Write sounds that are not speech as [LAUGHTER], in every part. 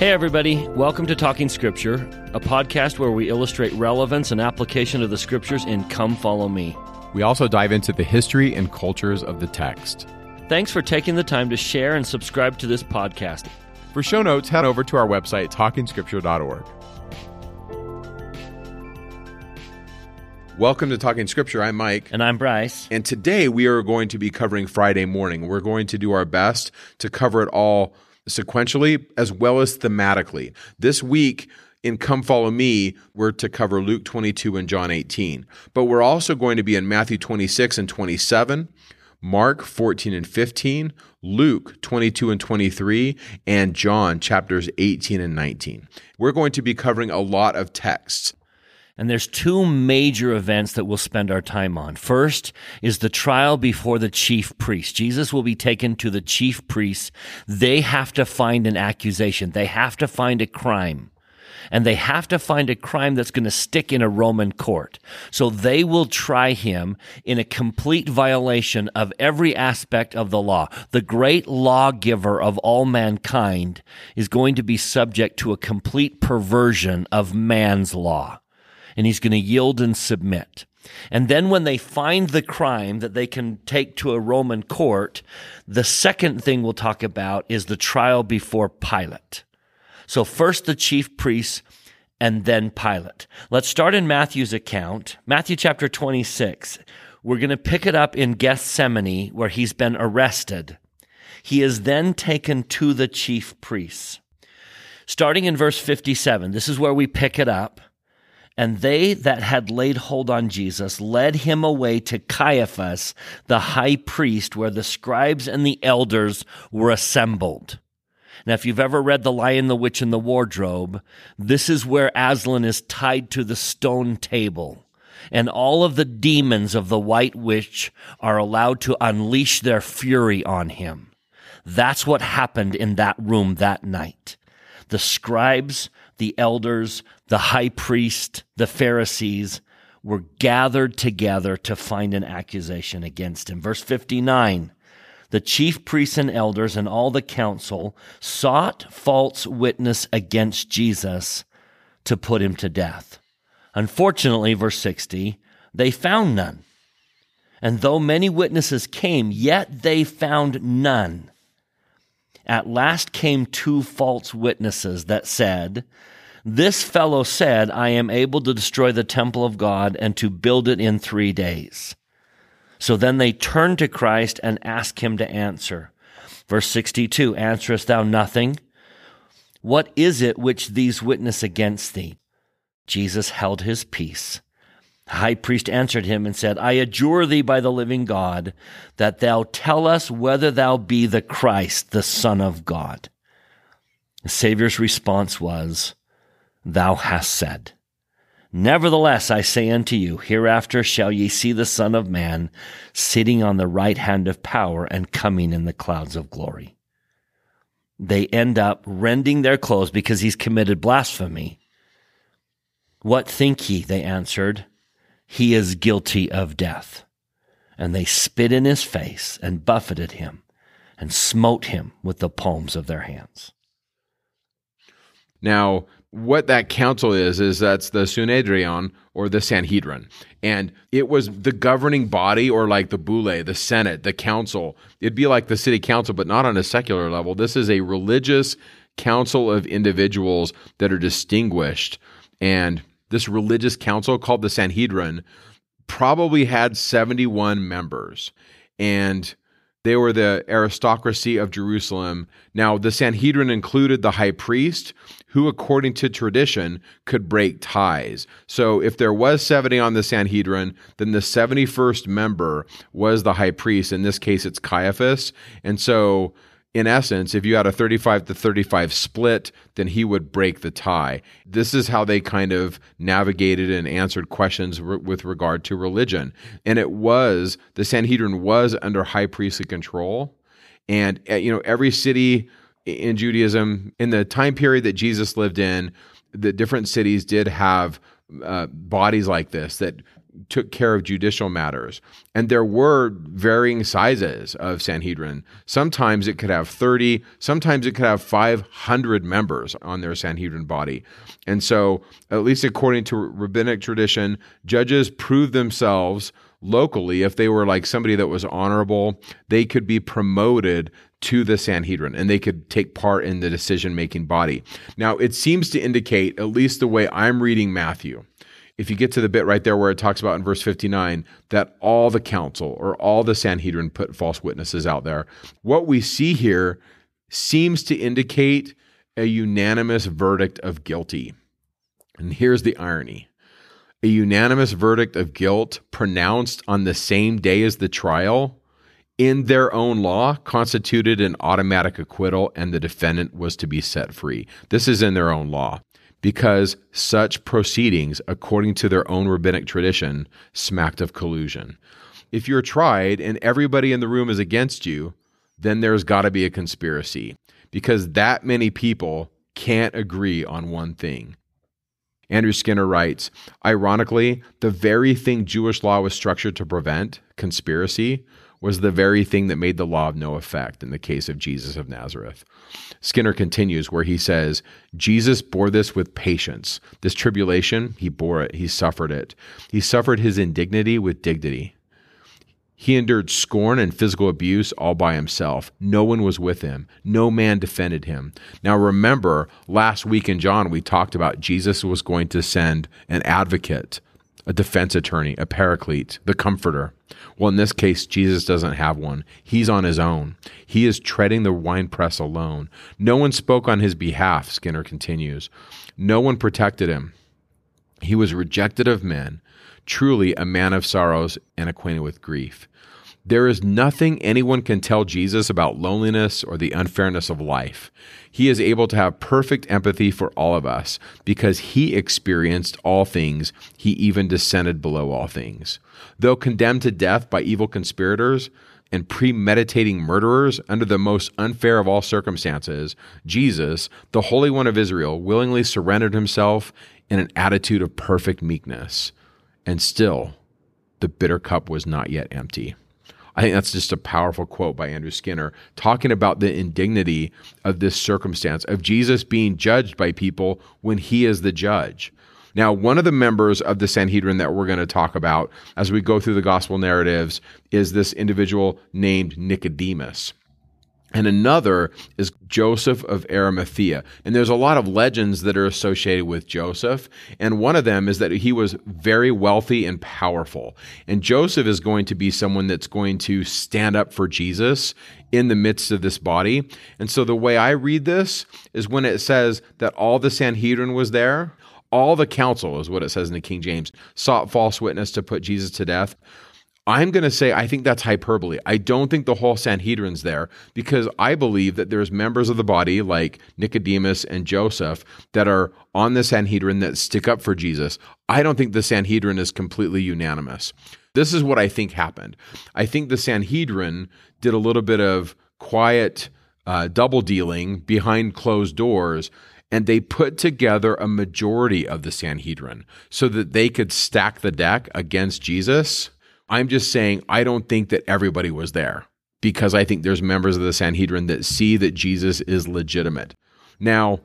Hey, everybody. Welcome to Talking Scripture, a podcast where we illustrate relevance and application of the scriptures in Come Follow Me. We also dive into the history and cultures of the text. Thanks for taking the time to share and subscribe to this podcast. For show notes, head over to our website, talkingscripture.org. Welcome to Talking Scripture. I'm Mike. And I'm Bryce. And today we are going to be covering Friday morning. We're going to do our best to cover it all sequentially as well as thematically. This week, in Come Follow Me, we're to cover Luke 22 and John 18. But we're also going to be in Matthew 26 and 27, Mark 14 and 15, Luke 22 and 23, and John chapters 18 and 19. We're going to be covering a lot of texts. And there's two major events that we'll spend our time on. First is the trial before the chief priest. Jesus will be taken to the chief priests. They have to find an accusation. They have to find a crime. And they have to find a crime that's going to stick in a Roman court. So they will try him in a complete violation of every aspect of the law. The great lawgiver of all mankind is going to be subject to a complete perversion of man's law and he's going to yield and submit. And then when they find the crime that they can take to a Roman court, the second thing we'll talk about is the trial before Pilate. So first the chief priests and then Pilate. Let's start in Matthew's account, Matthew chapter 26. We're going to pick it up in Gethsemane where he's been arrested. He is then taken to the chief priests. Starting in verse 57, this is where we pick it up. And they that had laid hold on Jesus led him away to Caiaphas, the high priest, where the scribes and the elders were assembled. Now, if you've ever read The Lion, the Witch, and the Wardrobe, this is where Aslan is tied to the stone table. And all of the demons of the White Witch are allowed to unleash their fury on him. That's what happened in that room that night. The scribes, the elders, the high priest, the Pharisees were gathered together to find an accusation against him. Verse 59 the chief priests and elders and all the council sought false witness against Jesus to put him to death. Unfortunately, verse 60, they found none. And though many witnesses came, yet they found none. At last came two false witnesses that said, This fellow said, I am able to destroy the temple of God and to build it in three days. So then they turn to Christ and ask him to answer. Verse 62 Answerest thou nothing? What is it which these witness against thee? Jesus held his peace. The high priest answered him and said, I adjure thee by the living God that thou tell us whether thou be the Christ, the Son of God. The Savior's response was, Thou hast said. Nevertheless, I say unto you, hereafter shall ye see the Son of Man sitting on the right hand of power and coming in the clouds of glory. They end up rending their clothes because he's committed blasphemy. What think ye? They answered. He is guilty of death. And they spit in his face and buffeted him and smote him with the palms of their hands. Now, what that council is is that's the Sunedrion or the Sanhedrin, and it was the governing body or like the Boule, the Senate, the council. It'd be like the city council, but not on a secular level. This is a religious council of individuals that are distinguished, and this religious council called the Sanhedrin probably had seventy-one members, and they were the aristocracy of Jerusalem. Now, the Sanhedrin included the high priest, who, according to tradition, could break ties. So, if there was 70 on the Sanhedrin, then the 71st member was the high priest. In this case, it's Caiaphas. And so, in essence, if you had a 35 to 35 split, then he would break the tie. This is how they kind of navigated and answered questions re- with regard to religion. And it was, the Sanhedrin was under high priestly control. And, uh, you know, every city in Judaism, in the time period that Jesus lived in, the different cities did have uh, bodies like this that took care of judicial matters. And there were varying sizes of Sanhedrin. Sometimes it could have 30, sometimes it could have 500 members on their Sanhedrin body. And so, at least according to rabbinic tradition, judges proved themselves locally if they were like somebody that was honorable, they could be promoted to the Sanhedrin and they could take part in the decision making body. Now, it seems to indicate, at least the way I'm reading Matthew, if you get to the bit right there where it talks about in verse 59 that all the council or all the Sanhedrin put false witnesses out there, what we see here seems to indicate a unanimous verdict of guilty. And here's the irony a unanimous verdict of guilt pronounced on the same day as the trial in their own law constituted an automatic acquittal and the defendant was to be set free. This is in their own law because such proceedings, according to their own rabbinic tradition, smacked of collusion. If you're tried and everybody in the room is against you, then there's got to be a conspiracy because that many people can't agree on one thing. Andrew Skinner writes Ironically, the very thing Jewish law was structured to prevent, conspiracy, was the very thing that made the law of no effect in the case of Jesus of Nazareth. Skinner continues where he says, Jesus bore this with patience. This tribulation, he bore it, he suffered it. He suffered his indignity with dignity. He endured scorn and physical abuse all by himself. No one was with him. No man defended him. Now remember, last week in John, we talked about Jesus was going to send an advocate, a defense attorney, a paraclete, the comforter. Well, in this case, Jesus doesn't have one. He's on his own. He is treading the winepress alone. No one spoke on his behalf, Skinner continues. No one protected him. He was rejected of men, truly a man of sorrows and acquainted with grief. There is nothing anyone can tell Jesus about loneliness or the unfairness of life. He is able to have perfect empathy for all of us because he experienced all things. He even descended below all things. Though condemned to death by evil conspirators, and premeditating murderers under the most unfair of all circumstances, Jesus, the Holy One of Israel, willingly surrendered himself in an attitude of perfect meekness. And still, the bitter cup was not yet empty. I think that's just a powerful quote by Andrew Skinner, talking about the indignity of this circumstance of Jesus being judged by people when he is the judge. Now, one of the members of the Sanhedrin that we're going to talk about as we go through the gospel narratives is this individual named Nicodemus and another is Joseph of Arimathea. And there's a lot of legends that are associated with Joseph. And one of them is that he was very wealthy and powerful. And Joseph is going to be someone that's going to stand up for Jesus in the midst of this body. And so the way I read this is when it says that all the Sanhedrin was there, all the council is what it says in the King James, sought false witness to put Jesus to death. I'm going to say I think that's hyperbole. I don't think the whole Sanhedrin's there because I believe that there's members of the body like Nicodemus and Joseph that are on the Sanhedrin that stick up for Jesus. I don't think the Sanhedrin is completely unanimous. This is what I think happened. I think the Sanhedrin did a little bit of quiet uh, double dealing behind closed doors and they put together a majority of the Sanhedrin so that they could stack the deck against Jesus I'm just saying I don't think that everybody was there because I think there's members of the Sanhedrin that see that Jesus is legitimate. Now,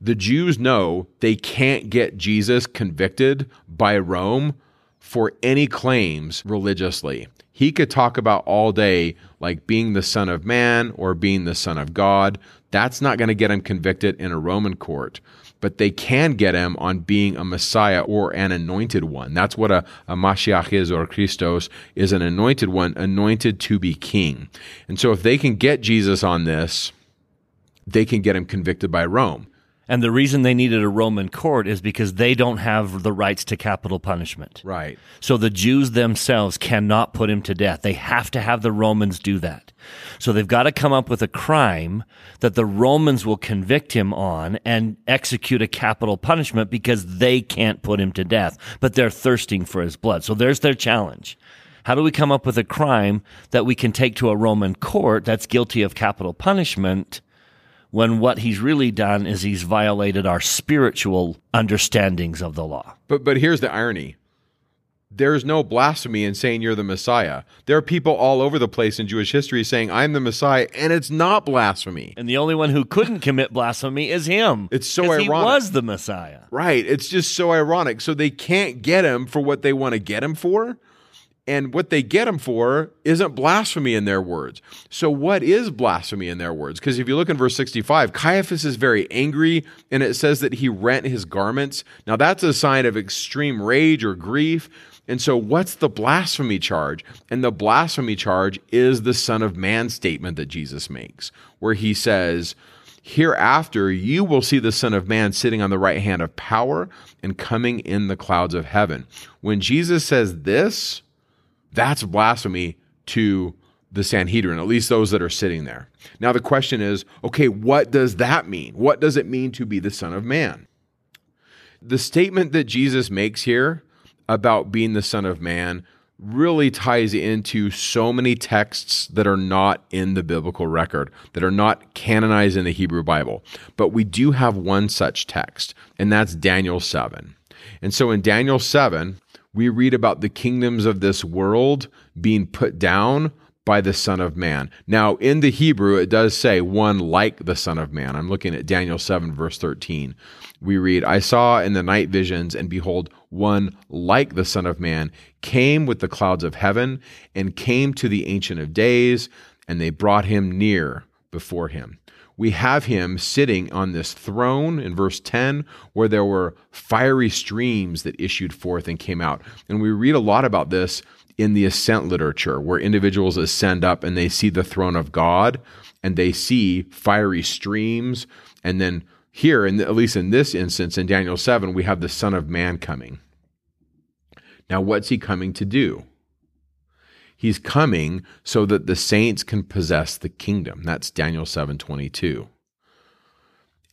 the Jews know they can't get Jesus convicted by Rome for any claims religiously. He could talk about all day like being the Son of Man or being the Son of God. That's not going to get him convicted in a Roman court but they can get him on being a Messiah or an anointed one. That's what a, a Mashiach is or Christos is an anointed one, anointed to be king. And so if they can get Jesus on this, they can get him convicted by Rome. And the reason they needed a Roman court is because they don't have the rights to capital punishment. Right. So the Jews themselves cannot put him to death. They have to have the Romans do that. So they've got to come up with a crime that the Romans will convict him on and execute a capital punishment because they can't put him to death, but they're thirsting for his blood. So there's their challenge. How do we come up with a crime that we can take to a Roman court that's guilty of capital punishment? When what he's really done is he's violated our spiritual understandings of the law. But but here's the irony. there's no blasphemy in saying you're the Messiah. There are people all over the place in Jewish history saying, I'm the Messiah, and it's not blasphemy. And the only one who couldn't commit blasphemy is him. It's so 'Cause He ironic. was the Messiah. Right. It's just so ironic. So they can't get him for what they want to get him for. And what they get them for isn't blasphemy in their words. So, what is blasphemy in their words? Because if you look in verse 65, Caiaphas is very angry and it says that he rent his garments. Now, that's a sign of extreme rage or grief. And so, what's the blasphemy charge? And the blasphemy charge is the Son of Man statement that Jesus makes, where he says, Hereafter you will see the Son of Man sitting on the right hand of power and coming in the clouds of heaven. When Jesus says this, that's blasphemy to the Sanhedrin, at least those that are sitting there. Now, the question is okay, what does that mean? What does it mean to be the Son of Man? The statement that Jesus makes here about being the Son of Man really ties into so many texts that are not in the biblical record, that are not canonized in the Hebrew Bible. But we do have one such text, and that's Daniel 7. And so in Daniel 7, we read about the kingdoms of this world being put down by the Son of Man. Now, in the Hebrew, it does say one like the Son of Man. I'm looking at Daniel 7, verse 13. We read, I saw in the night visions, and behold, one like the Son of Man came with the clouds of heaven and came to the Ancient of Days, and they brought him near before him we have him sitting on this throne in verse 10 where there were fiery streams that issued forth and came out. And we read a lot about this in the ascent literature where individuals ascend up and they see the throne of god and they see fiery streams. And then here and at least in this instance in daniel 7 we have the son of man coming. Now what's he coming to do He's coming so that the saints can possess the kingdom. That's Daniel 7:22.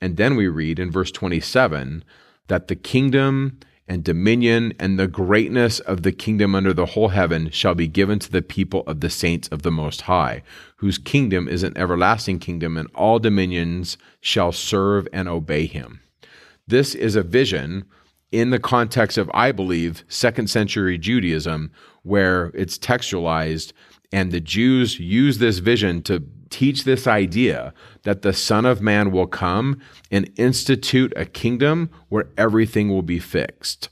And then we read in verse 27 that the kingdom and dominion and the greatness of the kingdom under the whole heaven shall be given to the people of the saints of the Most High, whose kingdom is an everlasting kingdom, and all dominions shall serve and obey him. This is a vision in the context of, I believe, second century Judaism, where it's textualized, and the Jews use this vision to teach this idea that the Son of Man will come and institute a kingdom where everything will be fixed.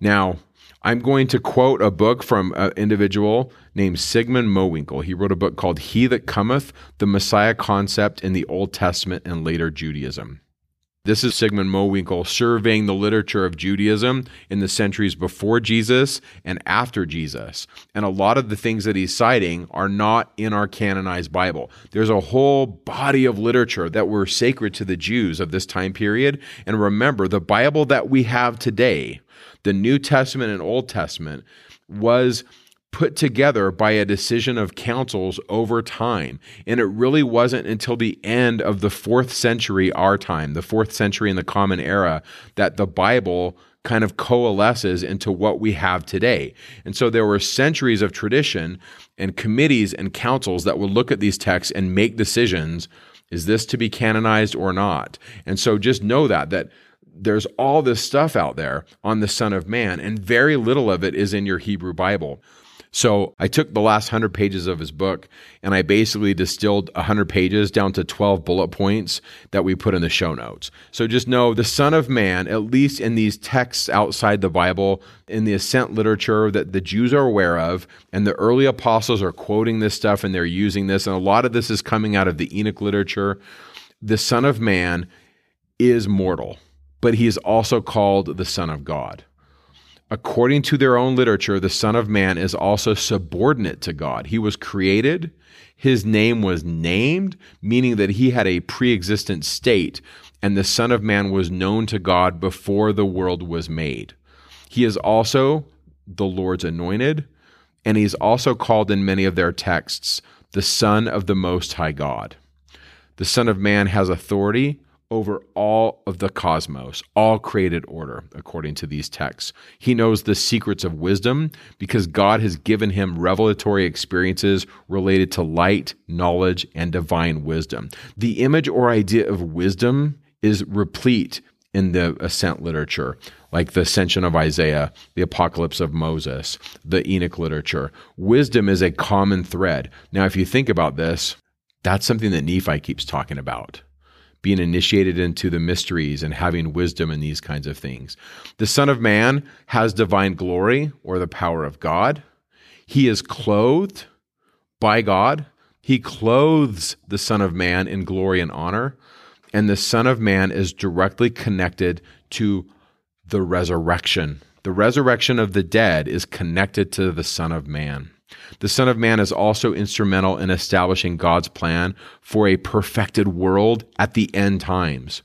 Now, I'm going to quote a book from an individual named Sigmund Mowinckel. He wrote a book called He That Cometh The Messiah Concept in the Old Testament and Later Judaism. This is Sigmund Mowinckel surveying the literature of Judaism in the centuries before Jesus and after Jesus. And a lot of the things that he's citing are not in our canonized Bible. There's a whole body of literature that were sacred to the Jews of this time period. And remember, the Bible that we have today, the New Testament and Old Testament, was put together by a decision of councils over time. And it really wasn't until the end of the fourth century, our time, the fourth century in the Common Era, that the Bible kind of coalesces into what we have today. And so there were centuries of tradition and committees and councils that would look at these texts and make decisions is this to be canonized or not? And so just know that, that there's all this stuff out there on the Son of Man, and very little of it is in your Hebrew Bible. So I took the last 100 pages of his book and I basically distilled 100 pages down to 12 bullet points that we put in the show notes. So just know the Son of Man, at least in these texts outside the Bible, in the ascent literature that the Jews are aware of, and the early apostles are quoting this stuff and they're using this, and a lot of this is coming out of the Enoch literature. The Son of Man is mortal, but he is also called the Son of God. According to their own literature, the Son of Man is also subordinate to God. He was created, his name was named, meaning that he had a pre existent state, and the Son of Man was known to God before the world was made. He is also the Lord's anointed, and he's also called in many of their texts the Son of the Most High God. The Son of Man has authority over all of the cosmos, all created order, according to these texts. He knows the secrets of wisdom because God has given him revelatory experiences related to light, knowledge, and divine wisdom. The image or idea of wisdom is replete in the ascent literature, like the ascension of Isaiah, the apocalypse of Moses, the Enoch literature. Wisdom is a common thread. Now, if you think about this, that's something that Nephi keeps talking about being initiated into the mysteries and having wisdom in these kinds of things. The Son of Man has divine glory or the power of God. He is clothed by God. He clothes the Son of Man in glory and honor. And the Son of Man is directly connected to the resurrection. The resurrection of the dead is connected to the Son of Man. The Son of Man is also instrumental in establishing God's plan for a perfected world at the end times.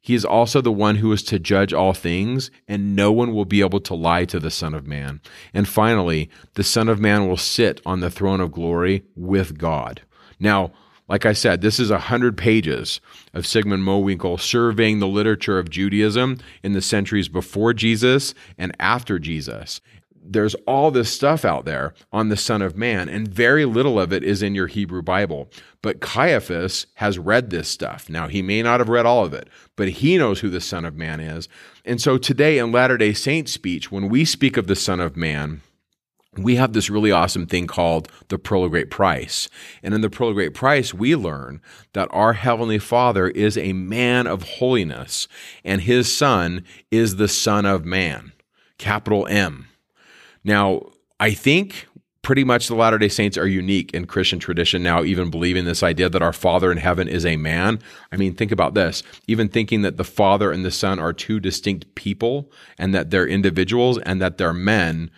He is also the one who is to judge all things, and no one will be able to lie to the Son of Man. And finally, the Son of Man will sit on the throne of glory with God. Now, like I said, this is a hundred pages of Sigmund Mowinckel surveying the literature of Judaism in the centuries before Jesus and after Jesus there's all this stuff out there on the Son of Man, and very little of it is in your Hebrew Bible. But Caiaphas has read this stuff. Now, he may not have read all of it, but he knows who the Son of Man is. And so today in Latter day Saint speech, when we speak of the Son of Man, we have this really awesome thing called the Pearl of Great Price. And in the Pearl of Great Price, we learn that our Heavenly Father is a man of holiness, and his Son is the Son of Man, capital M. Now, I think pretty much the Latter day Saints are unique in Christian tradition now, even believing this idea that our Father in heaven is a man. I mean, think about this even thinking that the Father and the Son are two distinct people and that they're individuals and that they're men.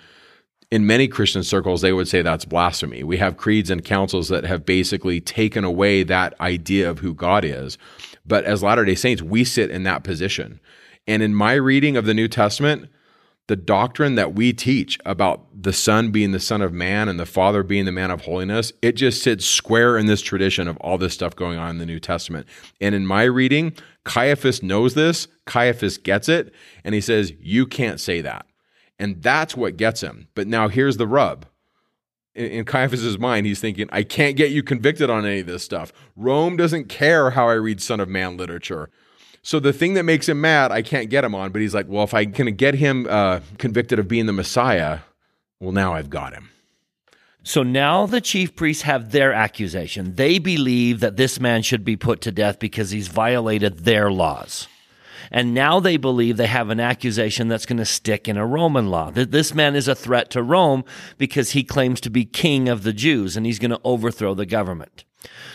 In many Christian circles, they would say that's blasphemy. We have creeds and councils that have basically taken away that idea of who God is. But as Latter day Saints, we sit in that position. And in my reading of the New Testament, the doctrine that we teach about the Son being the Son of Man and the Father being the man of holiness, it just sits square in this tradition of all this stuff going on in the New Testament. And in my reading, Caiaphas knows this, Caiaphas gets it, and he says, You can't say that. And that's what gets him. But now here's the rub. In, in Caiaphas's mind, he's thinking, I can't get you convicted on any of this stuff. Rome doesn't care how I read Son of Man literature. So the thing that makes him mad, I can't get him on. But he's like, well, if I can get him uh, convicted of being the Messiah, well, now I've got him. So now the chief priests have their accusation. They believe that this man should be put to death because he's violated their laws. And now they believe they have an accusation that's going to stick in a Roman law. That this man is a threat to Rome because he claims to be king of the Jews and he's going to overthrow the government.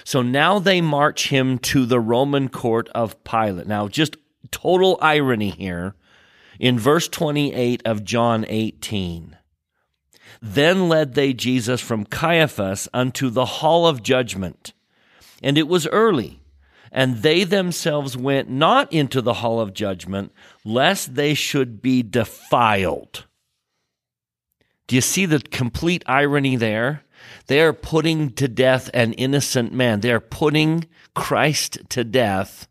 So now they march him to the Roman court of Pilate. Now, just total irony here. In verse 28 of John 18, then led they Jesus from Caiaphas unto the hall of judgment. And it was early, and they themselves went not into the hall of judgment, lest they should be defiled. Do you see the complete irony there? They are putting to death an innocent man. They are putting Christ to death,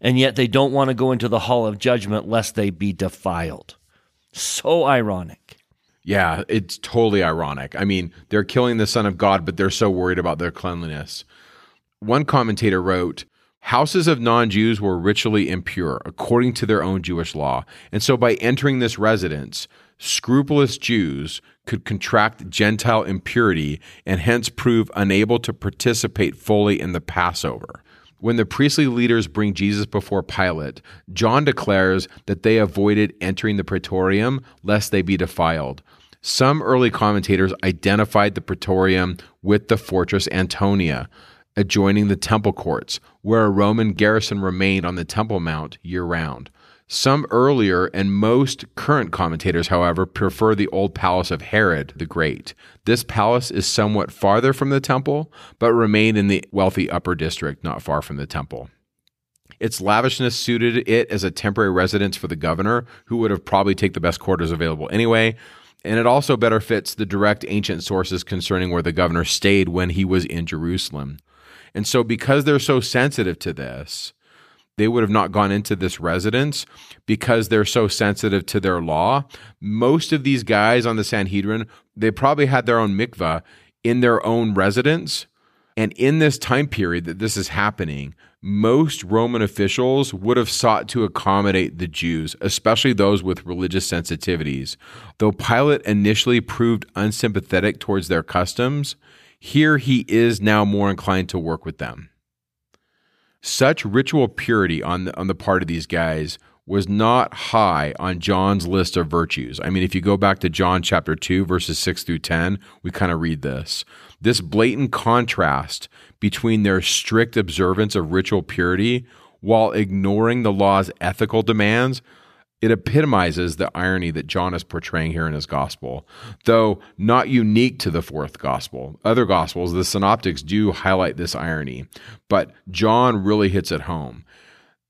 and yet they don't want to go into the hall of judgment lest they be defiled. So ironic. Yeah, it's totally ironic. I mean, they're killing the Son of God, but they're so worried about their cleanliness. One commentator wrote, Houses of non Jews were ritually impure according to their own Jewish law. And so by entering this residence, scrupulous Jews could contract Gentile impurity and hence prove unable to participate fully in the Passover. When the priestly leaders bring Jesus before Pilate, John declares that they avoided entering the praetorium lest they be defiled. Some early commentators identified the praetorium with the fortress Antonia, adjoining the temple courts, where a Roman garrison remained on the Temple Mount year round. Some earlier and most current commentators, however, prefer the old palace of Herod the Great. This palace is somewhat farther from the temple, but remained in the wealthy upper district not far from the temple. Its lavishness suited it as a temporary residence for the governor, who would have probably taken the best quarters available anyway. And it also better fits the direct ancient sources concerning where the governor stayed when he was in Jerusalem. And so, because they're so sensitive to this, they would have not gone into this residence because they're so sensitive to their law. Most of these guys on the Sanhedrin, they probably had their own mikvah in their own residence. And in this time period that this is happening, most Roman officials would have sought to accommodate the Jews, especially those with religious sensitivities. Though Pilate initially proved unsympathetic towards their customs, here he is now more inclined to work with them. Such ritual purity on the, on the part of these guys was not high on John's list of virtues. I mean, if you go back to John chapter 2, verses 6 through 10, we kind of read this. This blatant contrast between their strict observance of ritual purity while ignoring the law's ethical demands it epitomizes the irony that John is portraying here in his gospel, though not unique to the fourth gospel. Other gospels, the synoptics do highlight this irony, but John really hits it home.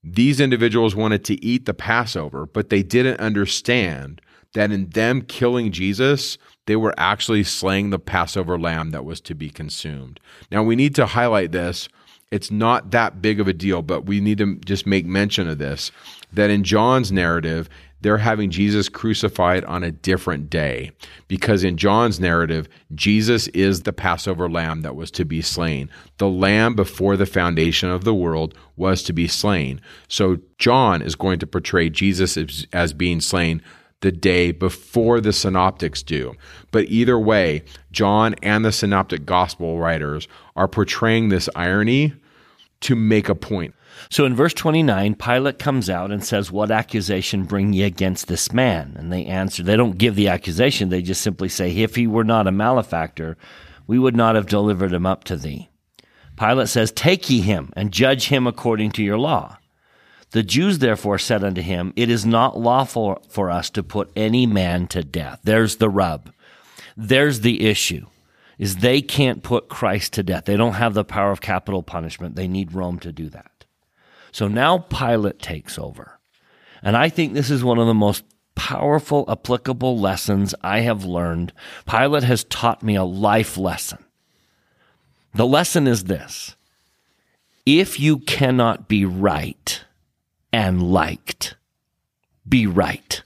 These individuals wanted to eat the Passover, but they didn't understand that in them killing Jesus, they were actually slaying the Passover lamb that was to be consumed. Now, we need to highlight this. It's not that big of a deal, but we need to just make mention of this that in John's narrative, they're having Jesus crucified on a different day because in John's narrative, Jesus is the Passover lamb that was to be slain. The lamb before the foundation of the world was to be slain. So John is going to portray Jesus as, as being slain the day before the synoptics do. But either way, John and the synoptic gospel writers are portraying this irony to make a point. So in verse 29, Pilate comes out and says, What accusation bring ye against this man? And they answer, they don't give the accusation, they just simply say, If he were not a malefactor, we would not have delivered him up to thee. Pilate says, Take ye him and judge him according to your law. The Jews therefore said unto him, It is not lawful for us to put any man to death. There's the rub. There's the issue. Is they can't put Christ to death. They don't have the power of capital punishment. They need Rome to do that. So now Pilate takes over. And I think this is one of the most powerful, applicable lessons I have learned. Pilate has taught me a life lesson. The lesson is this if you cannot be right and liked, be right.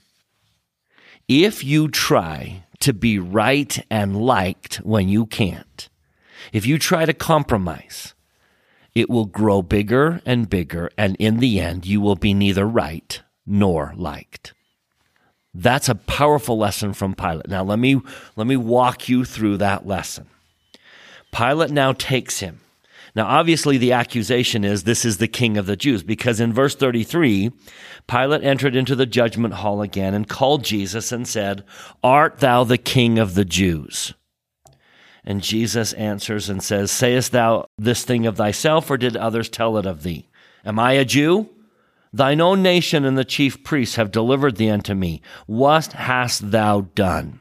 If you try to be right and liked when you can't, if you try to compromise, it will grow bigger and bigger, and in the end, you will be neither right nor liked. That's a powerful lesson from Pilate. Now let me let me walk you through that lesson. Pilate now takes him. Now obviously the accusation is this is the king of the Jews because in verse 33 Pilate entered into the judgment hall again and called Jesus and said, "Art thou the king of the Jews?" And Jesus answers and says, Sayest thou this thing of thyself, or did others tell it of thee? Am I a Jew? Thine own nation and the chief priests have delivered thee unto me. What hast thou done?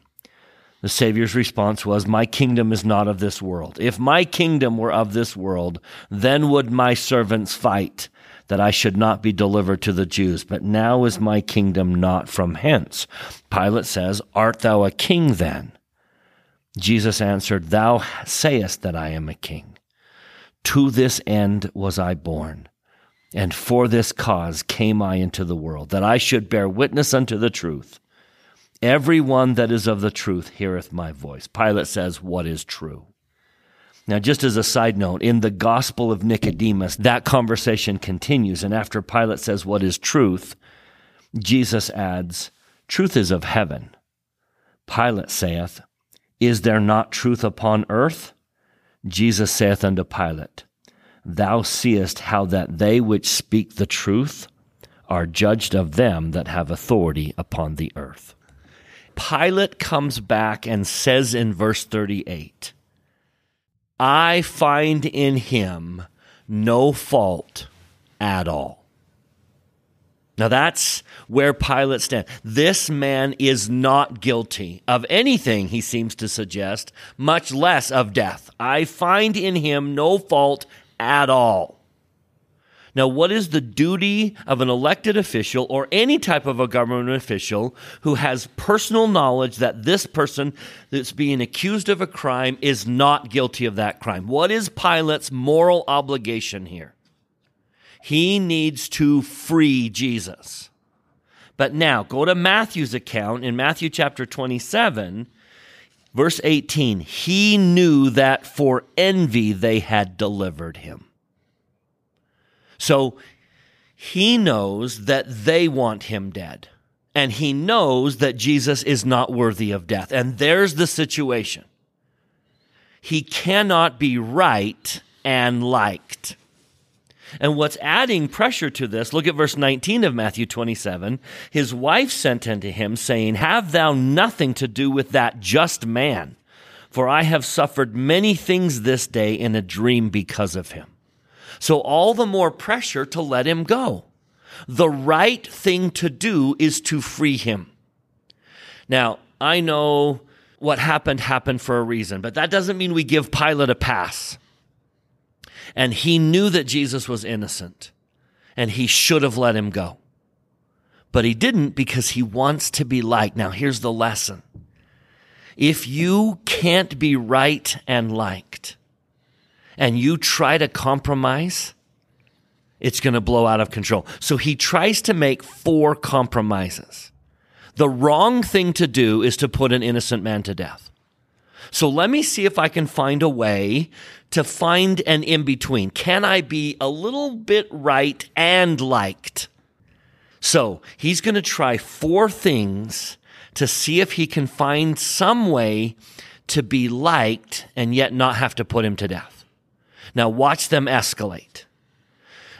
The Savior's response was, My kingdom is not of this world. If my kingdom were of this world, then would my servants fight, that I should not be delivered to the Jews. But now is my kingdom not from hence. Pilate says, Art thou a king then? Jesus answered, Thou sayest that I am a king. To this end was I born, and for this cause came I into the world, that I should bear witness unto the truth. Every one that is of the truth heareth my voice. Pilate says, What is true? Now, just as a side note, in the Gospel of Nicodemus, that conversation continues. And after Pilate says, What is truth? Jesus adds, Truth is of heaven. Pilate saith, is there not truth upon earth? Jesus saith unto Pilate, Thou seest how that they which speak the truth are judged of them that have authority upon the earth. Pilate comes back and says in verse 38, I find in him no fault at all. Now that's where Pilate stands. This man is not guilty of anything he seems to suggest, much less of death. I find in him no fault at all. Now, what is the duty of an elected official or any type of a government official who has personal knowledge that this person that's being accused of a crime is not guilty of that crime? What is Pilate's moral obligation here? He needs to free Jesus. But now, go to Matthew's account in Matthew chapter 27, Verse 18, he knew that for envy they had delivered him. So he knows that they want him dead. And he knows that Jesus is not worthy of death. And there's the situation. He cannot be right and liked. And what's adding pressure to this, look at verse 19 of Matthew 27. His wife sent unto him, saying, Have thou nothing to do with that just man, for I have suffered many things this day in a dream because of him. So all the more pressure to let him go. The right thing to do is to free him. Now, I know what happened happened for a reason, but that doesn't mean we give Pilate a pass. And he knew that Jesus was innocent and he should have let him go. But he didn't because he wants to be liked. Now, here's the lesson. If you can't be right and liked and you try to compromise, it's going to blow out of control. So he tries to make four compromises. The wrong thing to do is to put an innocent man to death. So let me see if I can find a way to find an in between. Can I be a little bit right and liked? So he's going to try four things to see if he can find some way to be liked and yet not have to put him to death. Now watch them escalate.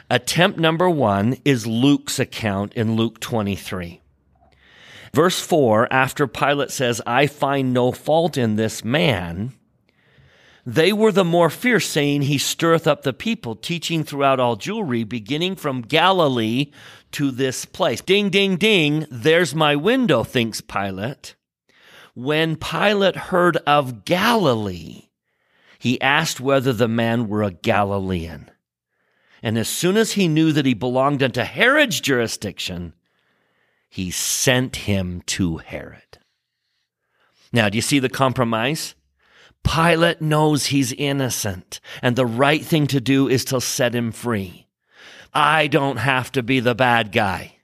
Attempt number one is Luke's account in Luke 23. Verse 4, after Pilate says, I find no fault in this man, they were the more fierce, saying, He stirreth up the people, teaching throughout all Jewry, beginning from Galilee to this place. Ding, ding, ding, there's my window, thinks Pilate. When Pilate heard of Galilee, he asked whether the man were a Galilean. And as soon as he knew that he belonged unto Herod's jurisdiction, he sent him to Herod. Now, do you see the compromise? Pilate knows he's innocent, and the right thing to do is to set him free. I don't have to be the bad guy.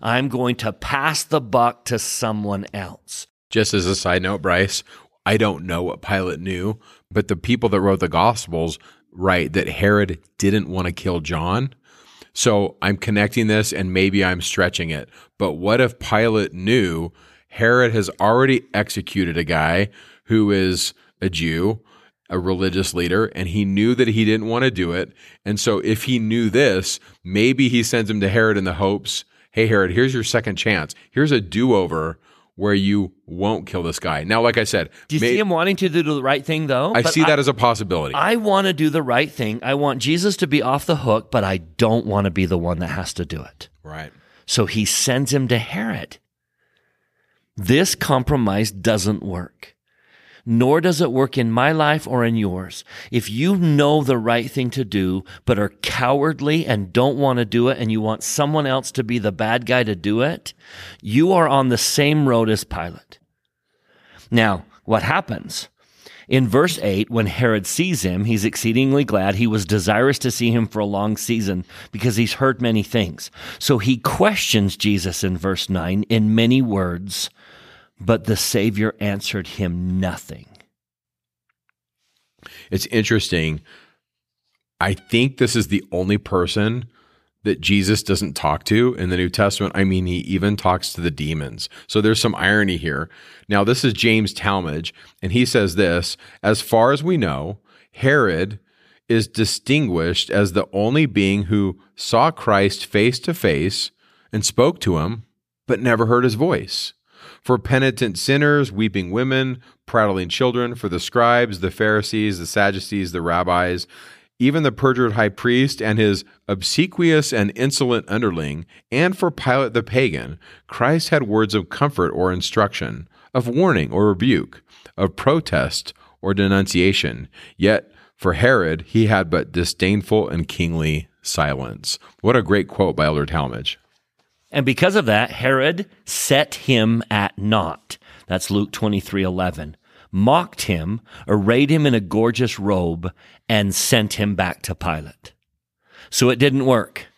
I'm going to pass the buck to someone else. Just as a side note, Bryce, I don't know what Pilate knew, but the people that wrote the Gospels write that Herod didn't want to kill John. So I'm connecting this and maybe I'm stretching it. But what if Pilate knew Herod has already executed a guy who is a Jew, a religious leader, and he knew that he didn't want to do it. And so if he knew this, maybe he sends him to Herod in the hopes, hey, Herod, here's your second chance. Here's a do over where you won't kill this guy. Now, like I said, do you may, see him wanting to do the right thing though? I but see that as a possibility. I want to do the right thing. I want Jesus to be off the hook, but I don't want to be the one that has to do it. Right. So he sends him to Herod. This compromise doesn't work nor does it work in my life or in yours. If you know the right thing to do, but are cowardly and don't want to do it, and you want someone else to be the bad guy to do it, you are on the same road as Pilate. Now, what happens? In verse 8, when Herod sees him, he's exceedingly glad. He was desirous to see him for a long season because he's heard many things. So he questions Jesus in verse 9 in many words but the Savior answered him nothing. It's interesting. I think this is the only person that Jesus doesn't talk to in the New Testament. I mean, he even talks to the demons. So there's some irony here. Now, this is James Talmage, and he says this As far as we know, Herod is distinguished as the only being who saw Christ face to face and spoke to him, but never heard his voice for penitent sinners, weeping women, prattling children, for the scribes, the Pharisees, the Sadducees, the rabbis, even the perjured high priest and his obsequious and insolent underling, and for Pilate the pagan, Christ had words of comfort or instruction, of warning or rebuke, of protest or denunciation. Yet for Herod, he had but disdainful and kingly silence. What a great quote by Elder Talmage. And because of that, Herod set him at naught. That's Luke 23 11. Mocked him, arrayed him in a gorgeous robe, and sent him back to Pilate. So it didn't work.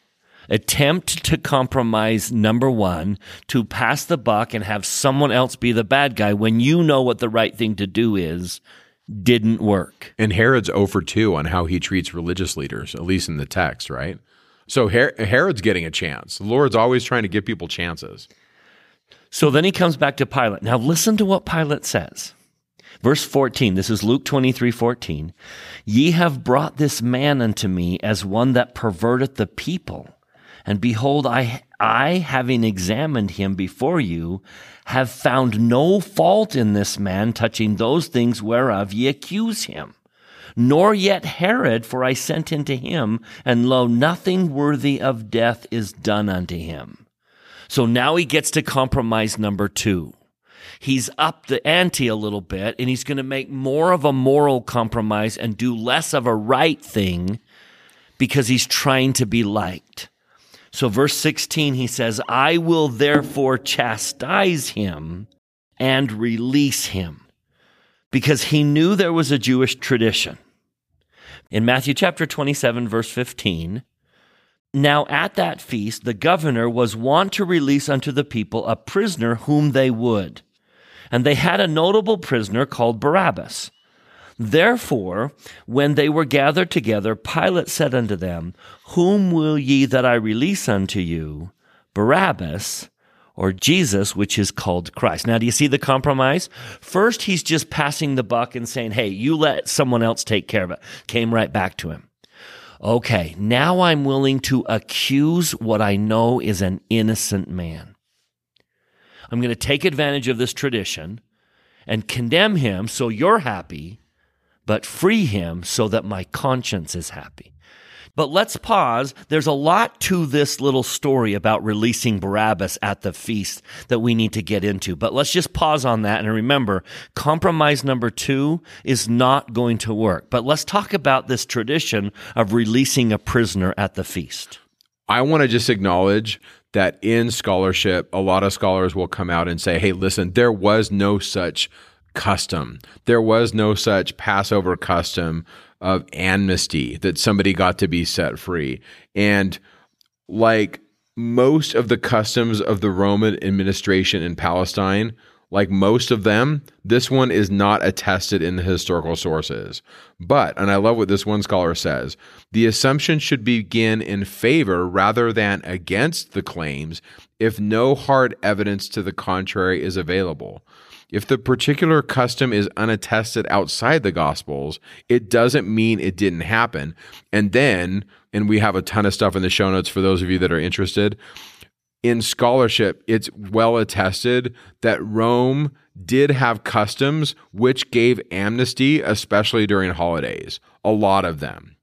attempt to compromise number one, to pass the buck and have someone else be the bad guy when you know what the right thing to do is, didn't work. And Herod's over 2 on how he treats religious leaders, at least in the text, right? So Her- Herod's getting a chance. The Lord's always trying to give people chances. So then he comes back to Pilate. Now listen to what Pilate says. Verse 14, this is Luke 23 14. Ye have brought this man unto me as one that perverteth the people. And behold, I, I, having examined him before you, have found no fault in this man touching those things whereof ye accuse him. Nor yet Herod, for I sent unto him, and lo, nothing worthy of death is done unto him. So now he gets to compromise number two he's up the ante a little bit and he's going to make more of a moral compromise and do less of a right thing because he's trying to be liked. So, verse 16, he says, I will therefore chastise him and release him because he knew there was a Jewish tradition. In Matthew chapter 27, verse 15, now at that feast, the governor was wont to release unto the people a prisoner whom they would and they had a notable prisoner called Barabbas. Therefore, when they were gathered together, Pilate said unto them, Whom will ye that I release unto you, Barabbas or Jesus, which is called Christ? Now, do you see the compromise? First, he's just passing the buck and saying, Hey, you let someone else take care of it. Came right back to him. Okay, now I'm willing to accuse what I know is an innocent man. I'm going to take advantage of this tradition and condemn him so you're happy, but free him so that my conscience is happy. But let's pause. There's a lot to this little story about releasing Barabbas at the feast that we need to get into. But let's just pause on that and remember compromise number two is not going to work. But let's talk about this tradition of releasing a prisoner at the feast. I want to just acknowledge that in scholarship, a lot of scholars will come out and say, hey, listen, there was no such custom. There was no such Passover custom of amnesty that somebody got to be set free. And like most of the customs of the Roman administration in Palestine, like most of them, this one is not attested in the historical sources. But, and I love what this one scholar says, the assumption should begin in favor rather than against the claims if no hard evidence to the contrary is available. If the particular custom is unattested outside the Gospels, it doesn't mean it didn't happen. And then, and we have a ton of stuff in the show notes for those of you that are interested in scholarship, it's well attested that Rome did have customs which gave amnesty, especially during holidays, a lot of them.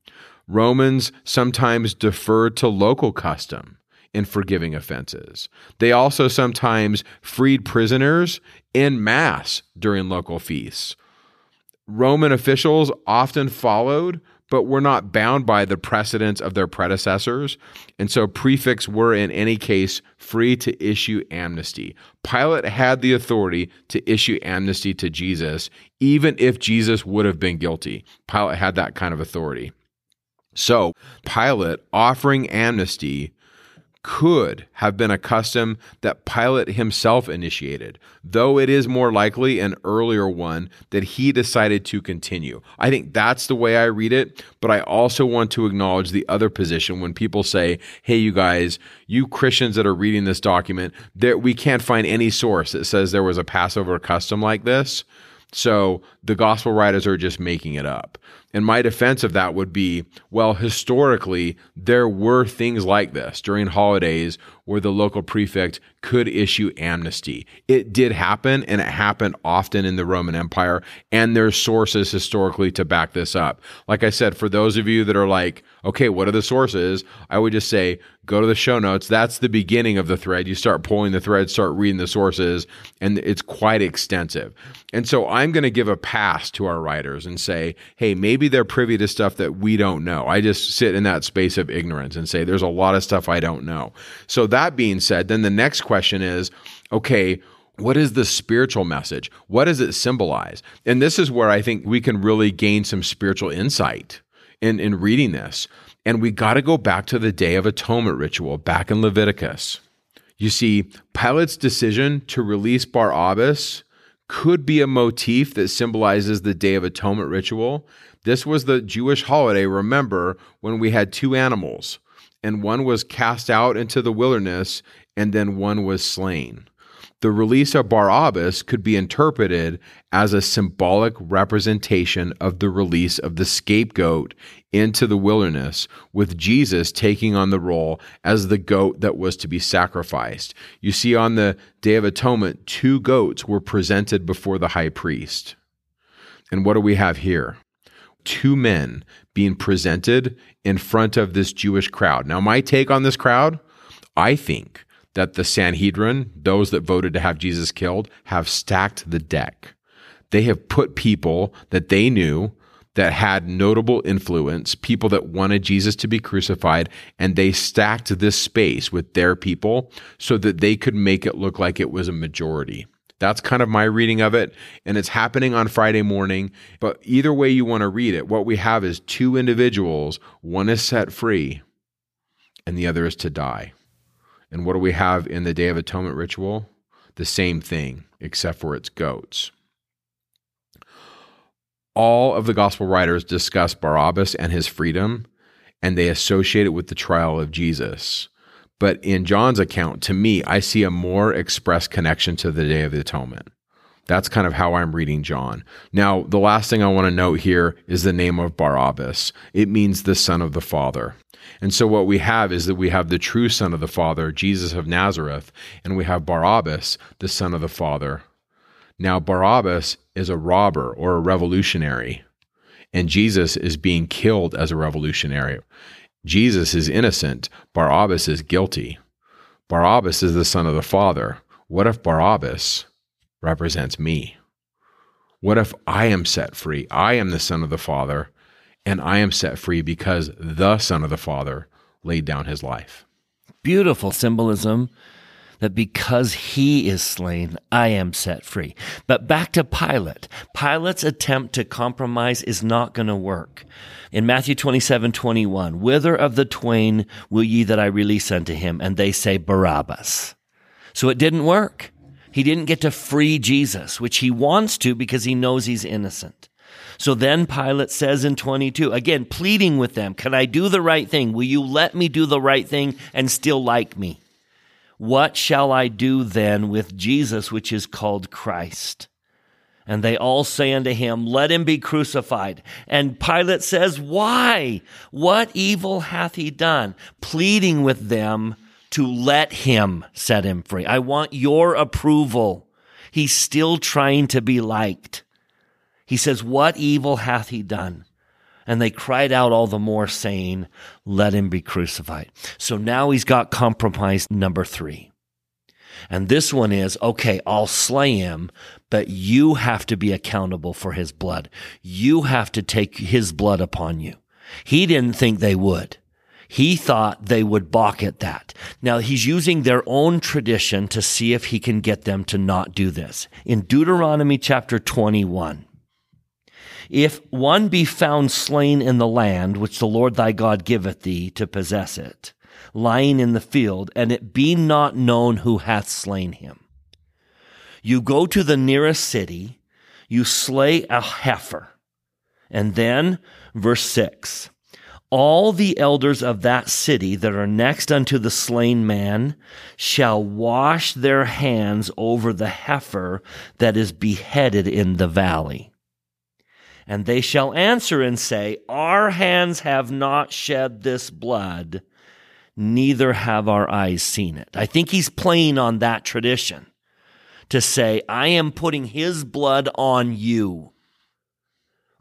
Romans sometimes deferred to local custom in forgiving offenses. They also sometimes freed prisoners in mass during local feasts. Roman officials often followed but were not bound by the precedents of their predecessors. And so prefects were, in any case, free to issue amnesty. Pilate had the authority to issue amnesty to Jesus, even if Jesus would have been guilty. Pilate had that kind of authority. So, Pilate offering amnesty could have been a custom that Pilate himself initiated, though it is more likely an earlier one that he decided to continue. I think that's the way I read it, but I also want to acknowledge the other position when people say, hey, you guys, you Christians that are reading this document, that we can't find any source that says there was a Passover custom like this. So the gospel writers are just making it up. And my defense of that would be well, historically, there were things like this during holidays where the local prefect could issue amnesty. It did happen, and it happened often in the Roman Empire. And there's sources historically to back this up. Like I said, for those of you that are like, okay, what are the sources? I would just say, go to the show notes. That's the beginning of the thread. You start pulling the thread, start reading the sources, and it's quite extensive. And so I'm going to give a pass to our writers and say, hey, maybe they're privy to stuff that we don't know. I just sit in that space of ignorance and say, there's a lot of stuff I don't know. So that being said, then the next question is, okay, what is the spiritual message? What does it symbolize? And this is where I think we can really gain some spiritual insight in, in reading this And we got to go back to the Day of Atonement ritual back in Leviticus. You see, Pilate's decision to release Barabbas could be a motif that symbolizes the Day of Atonement ritual. This was the Jewish holiday, remember, when we had two animals, and one was cast out into the wilderness, and then one was slain the release of Barabbas could be interpreted as a symbolic representation of the release of the scapegoat into the wilderness, with Jesus taking on the role as the goat that was to be sacrificed. You see, on the Day of Atonement, two goats were presented before the high priest. And what do we have here? Two men being presented in front of this Jewish crowd. Now, my take on this crowd, I think that the Sanhedrin, those that voted to have Jesus killed, have stacked the deck. They have put people that they knew that had notable influence, people that wanted Jesus to be crucified, and they stacked this space with their people so that they could make it look like it was a majority. That's kind of my reading of it. And it's happening on Friday morning. But either way you want to read it, what we have is two individuals. One is set free, and the other is to die. And what do we have in the Day of Atonement ritual? The same thing, except for it's goats. All of the gospel writers discuss Barabbas and his freedom, and they associate it with the trial of Jesus. But in John's account, to me, I see a more express connection to the Day of Atonement. That's kind of how I'm reading John. Now, the last thing I want to note here is the name of Barabbas. It means the son of the Father. And so what we have is that we have the true son of the Father, Jesus of Nazareth, and we have Barabbas, the son of the Father. Now, Barabbas is a robber or a revolutionary, and Jesus is being killed as a revolutionary. Jesus is innocent, Barabbas is guilty. Barabbas is the son of the Father. What if Barabbas represents me? What if I am set free? I am the son of the Father, and I am set free because the Son of the Father laid down his life. Beautiful symbolism that because he is slain, I am set free. But back to Pilate. Pilate's attempt to compromise is not going to work. In Matthew 27, 21, whither of the twain will ye that I release unto him? And they say Barabbas. So it didn't work. He didn't get to free Jesus, which he wants to because he knows he's innocent. So then Pilate says in 22, again, pleading with them, Can I do the right thing? Will you let me do the right thing and still like me? What shall I do then with Jesus, which is called Christ? And they all say unto him, Let him be crucified. And Pilate says, Why? What evil hath he done? Pleading with them to let him set him free. I want your approval. He's still trying to be liked. He says, What evil hath he done? And they cried out all the more, saying, Let him be crucified. So now he's got compromise number three. And this one is, okay, I'll slay him, but you have to be accountable for his blood. You have to take his blood upon you. He didn't think they would. He thought they would balk at that. Now he's using their own tradition to see if he can get them to not do this. In Deuteronomy chapter 21, if one be found slain in the land which the Lord thy God giveth thee to possess it, lying in the field, and it be not known who hath slain him, you go to the nearest city, you slay a heifer. And then, verse 6 all the elders of that city that are next unto the slain man shall wash their hands over the heifer that is beheaded in the valley. And they shall answer and say, Our hands have not shed this blood, neither have our eyes seen it. I think he's playing on that tradition to say, I am putting his blood on you.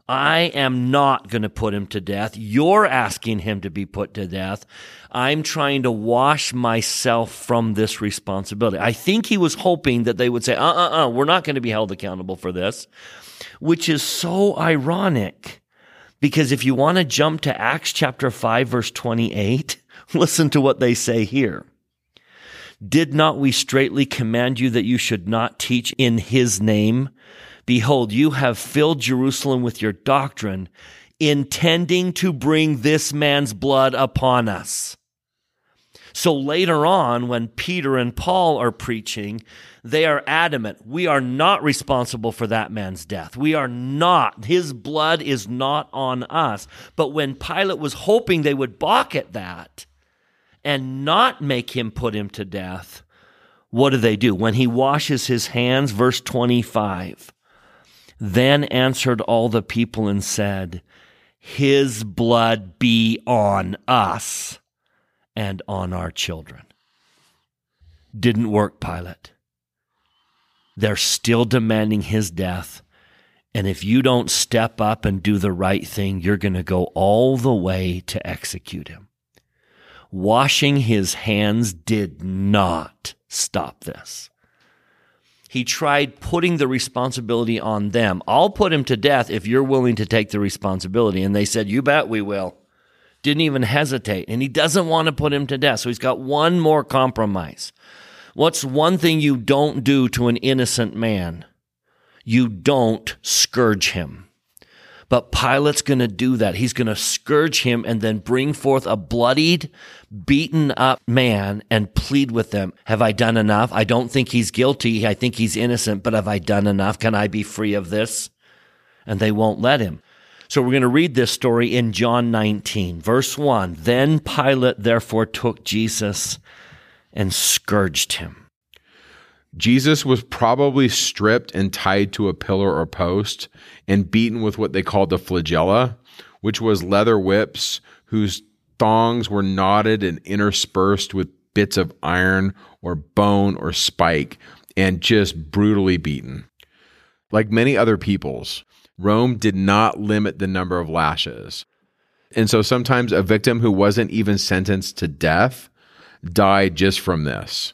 I am not going to put him to death. You're asking him to be put to death. I'm trying to wash myself from this responsibility. I think he was hoping that they would say, uh uh uh, we're not going to be held accountable for this which is so ironic. Because if you want to jump to Acts chapter 5, verse 28, [LAUGHS] listen to what they say here. Did not we straightly command you that you should not teach in his name? Behold, you have filled Jerusalem with your doctrine. intending to bring this man's blood upon us. So later on, when Peter and Paul are preaching, they are adamant. We are not responsible for that man's death. We are not. His blood is not on us. But when Pilate was hoping they would balk at that and not make him put him to death, what do they do? When he washes his hands, verse 25, then answered all the people and said, His blood be on us and on our children. Didn't work, Pilate. They're still demanding his death. And if you don't step up and do the right thing, you're going to go all the way to execute him. Washing his hands did not stop this. He tried putting the responsibility on them. I'll put him to death if you're willing to take the responsibility. And they said, You bet we will didn't even hesitate. And he doesn't want to put him to death. So he's got one more compromise. What's one thing you don't do to an innocent man? You don't scourge him. But Pilate's going to do that. He's going to scourge him and then bring forth a bloodied, beaten up man and plead with them. Have I done enough? I don't think he's guilty. I think he's innocent, but have I done enough? Can I be free of this? And they won't let him. So we're going to read this story in John 19, verse 1. Then Pilate therefore took Jesus and scourged him. Jesus was probably stripped and tied to a pillar or post and beaten with what they called the flagella, which was leather whips whose thongs were knotted and interspersed with bits of iron or bone or spike and just brutally beaten. Like many other peoples, Rome did not limit the number of lashes. And so sometimes a victim who wasn't even sentenced to death died just from this.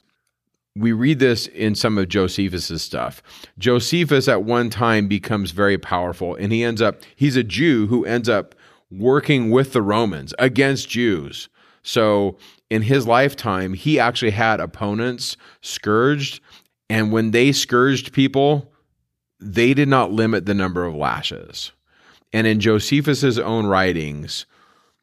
We read this in some of Josephus's stuff. Josephus at one time becomes very powerful and he ends up he's a Jew who ends up working with the Romans against Jews. So in his lifetime, he actually had opponents scourged and when they scourged people, they did not limit the number of lashes. And in Josephus's own writings,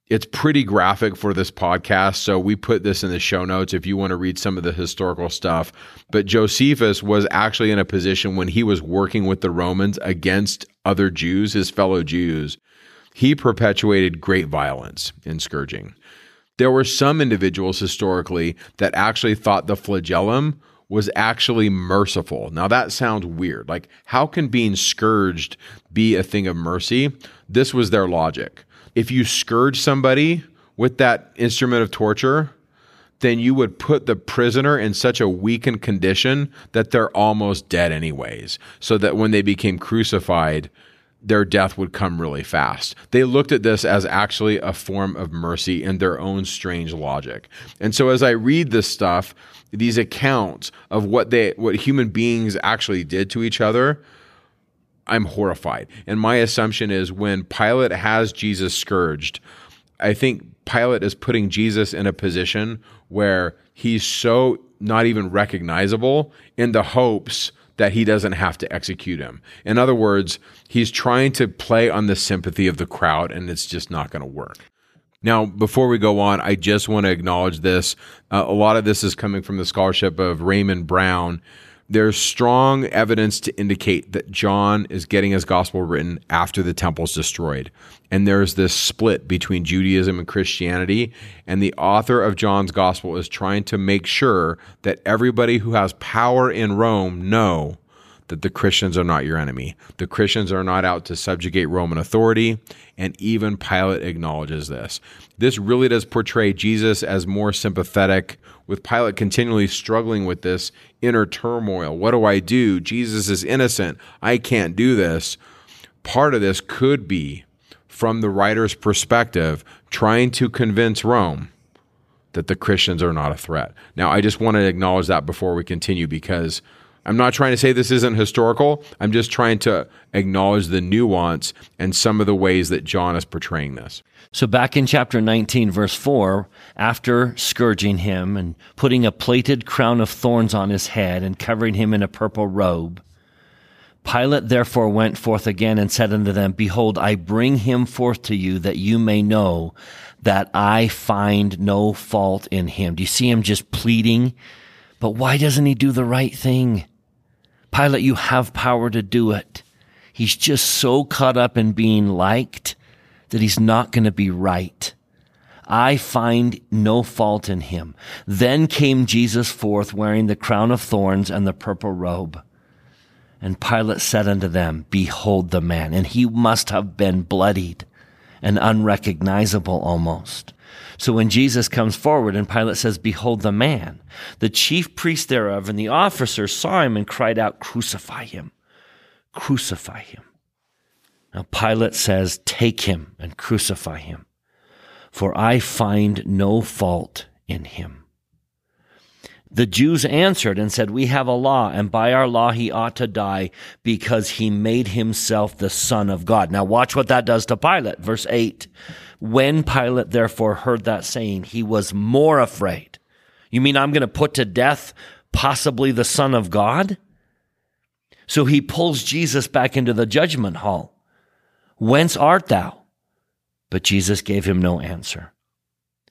it's pretty graphic for this podcast. So we put this in the show notes if you want to read some of the historical stuff. But Josephus was actually in a position when he was working with the Romans against other Jews, his fellow Jews. He perpetuated great violence in scourging. There were some individuals historically that actually thought the flagellum was actually merciful. Now that sounds weird. Like, how can being scourged be a thing of mercy? This was their logic. If you scourge somebody with that instrument of torture, then you would put the prisoner in such a weakened condition that they're almost dead, anyways. So that when they became crucified, their death would come really fast. They looked at this as actually a form of mercy in their own strange logic. And so as I read this stuff, these accounts of what they what human beings actually did to each other, I'm horrified. And my assumption is when Pilate has Jesus scourged, I think Pilate is putting Jesus in a position where he's so not even recognizable in the hopes that he doesn't have to execute him. In other words, he's trying to play on the sympathy of the crowd, and it's just not going to work. Now, before we go on, I just want to acknowledge this. Uh, a lot of this is coming from the scholarship of Raymond Brown. There's strong evidence to indicate that John is getting his gospel written after the temple's destroyed. And there's this split between Judaism and Christianity. And the author of John's gospel is trying to make sure that everybody who has power in Rome know that the Christians are not your enemy. The Christians are not out to subjugate Roman authority, and even Pilate acknowledges this. This really does portray Jesus as more sympathetic, with Pilate continually struggling with this inner turmoil. What do I do? Jesus is innocent. I can't do this. Part of this could be, from the writer's perspective, trying to convince Rome that the Christians are not a threat. Now, I just want to acknowledge that before we continue because I'm not trying to say this isn't historical. I'm just trying to acknowledge the nuance and some of the ways that John is portraying this. So, back in chapter 19, verse 4, after scourging him and putting a plaited crown of thorns on his head and covering him in a purple robe, Pilate therefore went forth again and said unto them, Behold, I bring him forth to you that you may know that I find no fault in him. Do you see him just pleading? But why doesn't he do the right thing? Pilate, you have power to do it. He's just so caught up in being liked that he's not going to be right. I find no fault in him. Then came Jesus forth wearing the crown of thorns and the purple robe. And Pilate said unto them, Behold the man. And he must have been bloodied and unrecognizable almost. So when Jesus comes forward and Pilate says, Behold the man, the chief priest thereof and the officers saw him and cried out, Crucify him, crucify him. Now Pilate says, Take him and crucify him, for I find no fault in him. The Jews answered and said, We have a law, and by our law he ought to die because he made himself the Son of God. Now watch what that does to Pilate. Verse 8. When Pilate therefore heard that saying, he was more afraid. You mean I'm going to put to death possibly the Son of God? So he pulls Jesus back into the judgment hall. Whence art thou? But Jesus gave him no answer.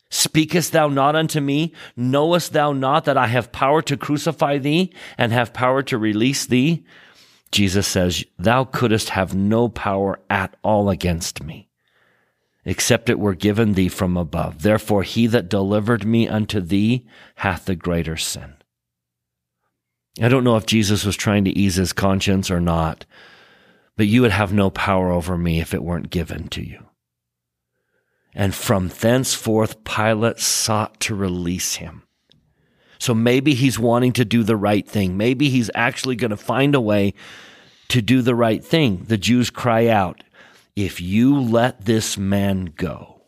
Speakest thou not unto me? Knowest thou not that I have power to crucify thee and have power to release thee? Jesus says, Thou couldst have no power at all against me, except it were given thee from above. Therefore, he that delivered me unto thee hath the greater sin. I don't know if Jesus was trying to ease his conscience or not, but you would have no power over me if it weren't given to you. And from thenceforth, Pilate sought to release him. So maybe he's wanting to do the right thing. Maybe he's actually going to find a way to do the right thing. The Jews cry out, If you let this man go,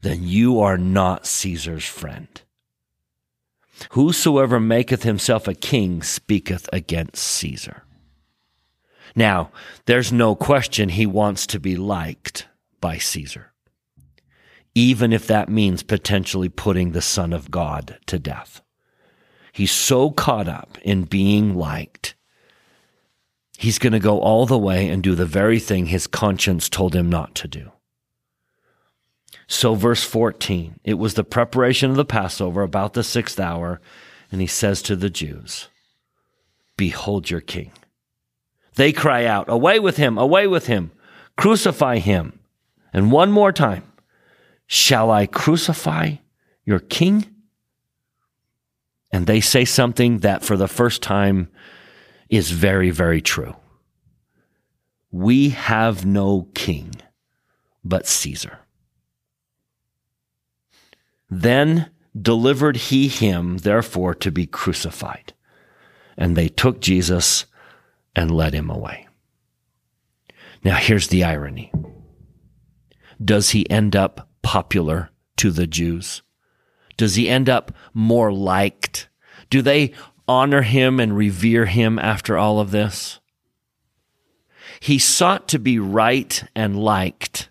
then you are not Caesar's friend. Whosoever maketh himself a king speaketh against Caesar. Now, there's no question he wants to be liked by Caesar even if that means potentially putting the Son of God to death. He's so caught up in being liked, he's going to go all the way and do the very thing his conscience told him not to do. So, verse 14, it was the preparation of the Passover about the sixth hour, and he says to the Jews, Behold your king. They cry out, Away with him, away with him, crucify him. And one more time, Shall I crucify your king? And they say something that for the first time is very, very true. We have no king but Caesar. Then delivered he him, therefore, to be crucified. And they took Jesus and led him away. Now, here's the irony. Does he end up popular to the Jews? Does he end up more liked? Do they honor him and revere him after all of this? He sought to be right and liked,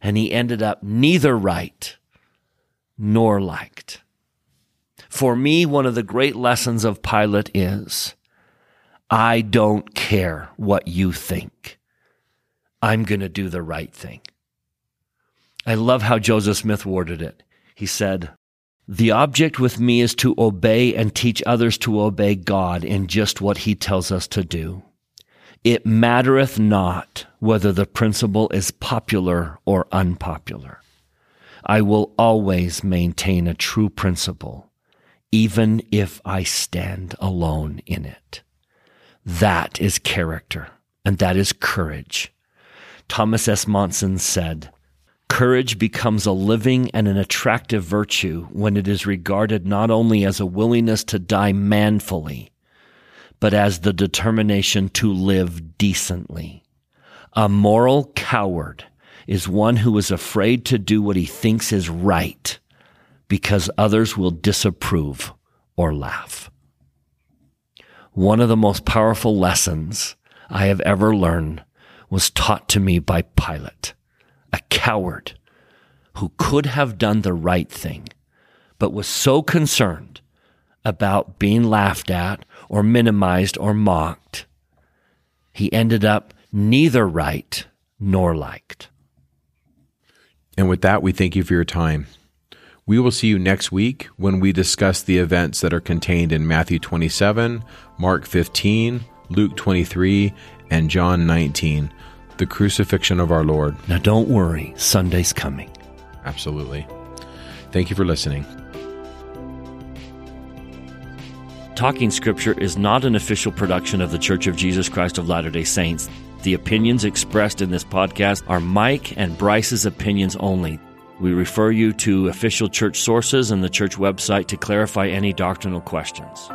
and he ended up neither right nor liked. For me, one of the great lessons of Pilate is I don't care what you think. I'm going to do the right thing. I love how Joseph Smith worded it. He said, The object with me is to obey and teach others to obey God in just what he tells us to do. It mattereth not whether the principle is popular or unpopular. I will always maintain a true principle, even if I stand alone in it. That is character, and that is courage. Thomas S. Monson said, Courage becomes a living and an attractive virtue when it is regarded not only as a willingness to die manfully, but as the determination to live decently. A moral coward is one who is afraid to do what he thinks is right because others will disapprove or laugh. One of the most powerful lessons I have ever learned was taught to me by Pilate a coward who could have done the right thing, but was so concerned about being laughed at or minimized or mocked he ended up neither right nor liked. And with that, we thank you for your time. We will see you next week when we discuss the events that are contained in Matthew 27, Mark 15, Luke 23, and John 19, the crucifixion of our Lord. Now, don't worry, Sunday's coming. Absolutely. Thank you for listening. Talking Scripture is not an official production of The Church of Jesus Christ of Latter day Saints. The opinions expressed in this podcast are Mike and Bryce's opinions only. We refer you to official church sources and the church website to clarify any doctrinal questions.